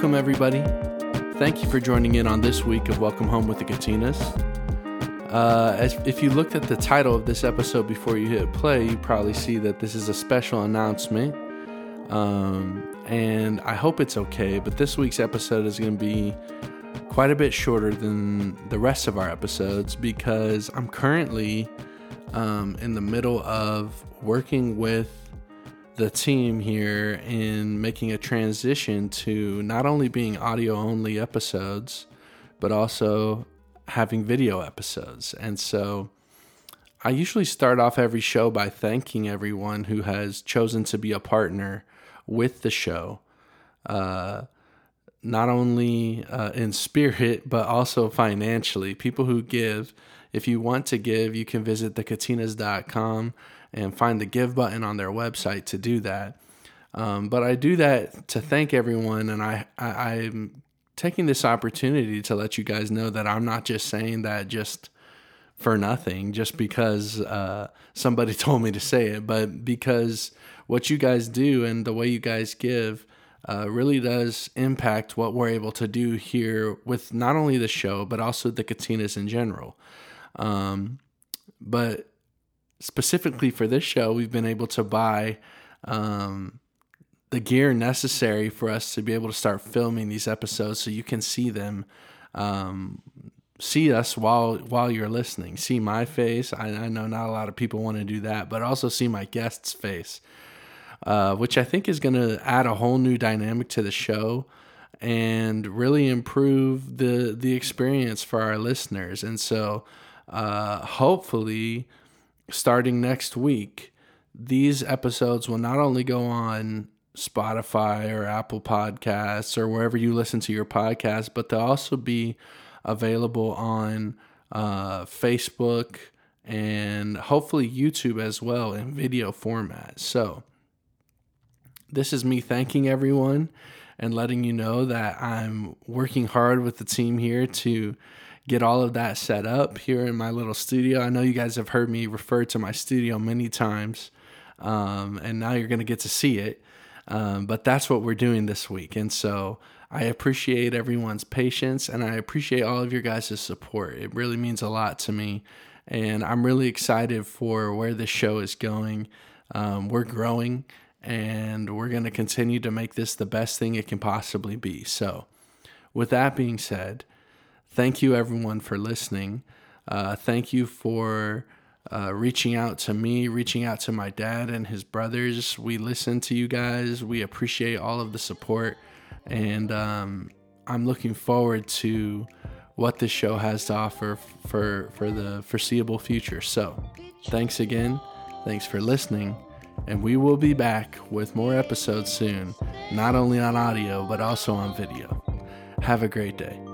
Welcome, everybody. Thank you for joining in on this week of Welcome Home with the Katinas. Uh, as if you looked at the title of this episode before you hit play, you probably see that this is a special announcement. Um, and I hope it's okay, but this week's episode is going to be quite a bit shorter than the rest of our episodes because I'm currently um, in the middle of working with the team here in making a transition to not only being audio only episodes, but also having video episodes. And so I usually start off every show by thanking everyone who has chosen to be a partner with the show. Uh, not only uh, in spirit, but also financially. People who give. If you want to give, you can visit thekatinas.com and find the give button on their website to do that. Um, but I do that to thank everyone, and I, I I'm taking this opportunity to let you guys know that I'm not just saying that just for nothing, just because uh, somebody told me to say it, but because what you guys do and the way you guys give uh, really does impact what we're able to do here with not only the show but also the Katinas in general. Um, but specifically for this show, we've been able to buy um, the gear necessary for us to be able to start filming these episodes, so you can see them, um, see us while while you're listening. See my face. I, I know not a lot of people want to do that, but also see my guest's face, uh, which I think is going to add a whole new dynamic to the show and really improve the the experience for our listeners. And so, uh, hopefully starting next week, these episodes will not only go on Spotify or Apple Podcasts or wherever you listen to your podcast, but they'll also be available on uh, Facebook and hopefully YouTube as well in video format. So, this is me thanking everyone and letting you know that I'm working hard with the team here to get all of that set up here in my little studio. I know you guys have heard me refer to my studio many times, um, and now you're going to get to see it. Um, but that's what we're doing this week. And so I appreciate everyone's patience and I appreciate all of your guys' support. It really means a lot to me. And I'm really excited for where this show is going. Um, we're growing and we're going to continue to make this the best thing it can possibly be. So, with that being said, thank you everyone for listening. Uh, thank you for uh, reaching out to me, reaching out to my dad and his brothers. We listen to you guys. We appreciate all of the support, and um, I'm looking forward to what this show has to offer for for the foreseeable future. So, thanks again. Thanks for listening. And we will be back with more episodes soon, not only on audio, but also on video. Have a great day.